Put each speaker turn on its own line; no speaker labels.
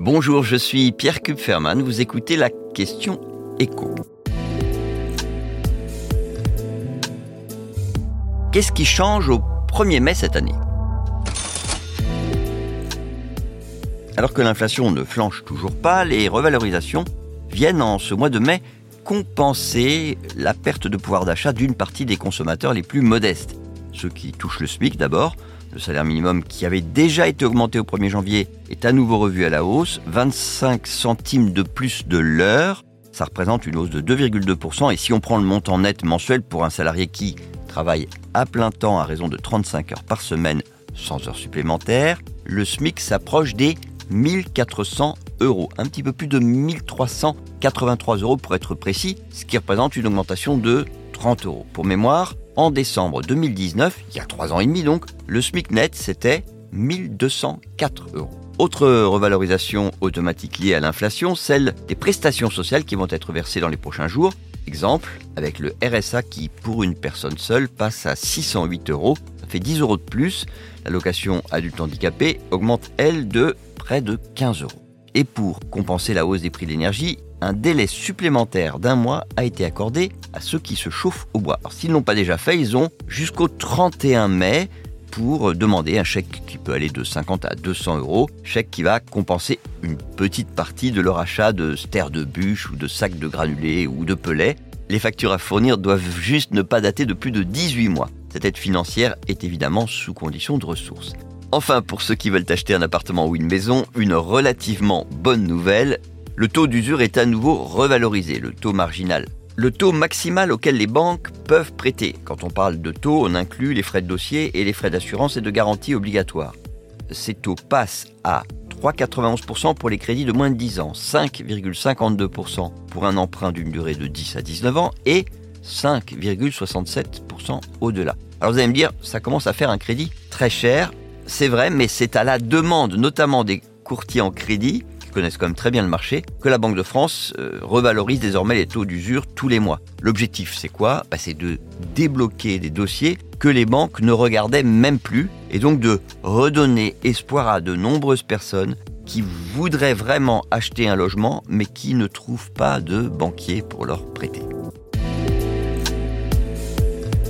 Bonjour, je suis Pierre Kupferman, vous écoutez la question écho. Qu'est-ce qui change au 1er mai cette année? Alors que l'inflation ne flanche toujours pas, les revalorisations viennent en ce mois de mai compenser la perte de pouvoir d'achat d'une partie des consommateurs les plus modestes. Ceux qui touchent le SMIC d'abord, le salaire minimum qui avait déjà été augmenté au 1er janvier est à nouveau revu à la hausse, 25 centimes de plus de l'heure. Ça représente une hausse de 2,2%. Et si on prend le montant net mensuel pour un salarié qui travaille à plein temps à raison de 35 heures par semaine sans heures supplémentaires, le SMIC s'approche des 1400 euros. Un petit peu plus de 1383 euros pour être précis, ce qui représente une augmentation de 30 euros. Pour mémoire, en décembre 2019, il y a trois ans et demi donc, le SMIC net c'était 1204 euros. Autre revalorisation automatique liée à l'inflation, celle des prestations sociales qui vont être versées dans les prochains jours. Exemple, avec le RSA qui, pour une personne seule, passe à 608 euros, ça fait 10 euros de plus. L'allocation adulte handicapé augmente, elle, de près de 15 euros. Et pour compenser la hausse des prix de l'énergie, un délai supplémentaire d'un mois a été accordé à ceux qui se chauffent au bois. Alors s'ils n'ont pas déjà fait, ils ont jusqu'au 31 mai pour demander un chèque qui peut aller de 50 à 200 euros, chèque qui va compenser une petite partie de leur achat de stères de bûches ou de sacs de granulés ou de pelets. Les factures à fournir doivent juste ne pas dater de plus de 18 mois. Cette aide financière est évidemment sous condition de ressources. Enfin, pour ceux qui veulent acheter un appartement ou une maison, une relativement bonne nouvelle, le taux d'usure est à nouveau revalorisé, le taux marginal. Le taux maximal auquel les banques peuvent prêter. Quand on parle de taux, on inclut les frais de dossier et les frais d'assurance et de garantie obligatoires. Ces taux passent à 3,91% pour les crédits de moins de 10 ans, 5,52% pour un emprunt d'une durée de 10 à 19 ans et 5,67% au-delà. Alors vous allez me dire, ça commence à faire un crédit très cher. C'est vrai, mais c'est à la demande notamment des courtiers en crédit connaissent quand même très bien le marché, que la Banque de France euh, revalorise désormais les taux d'usure tous les mois. L'objectif, c'est quoi? Bah, C'est de débloquer des dossiers que les banques ne regardaient même plus, et donc de redonner espoir à de nombreuses personnes qui voudraient vraiment acheter un logement, mais qui ne trouvent pas de banquier pour leur prêter.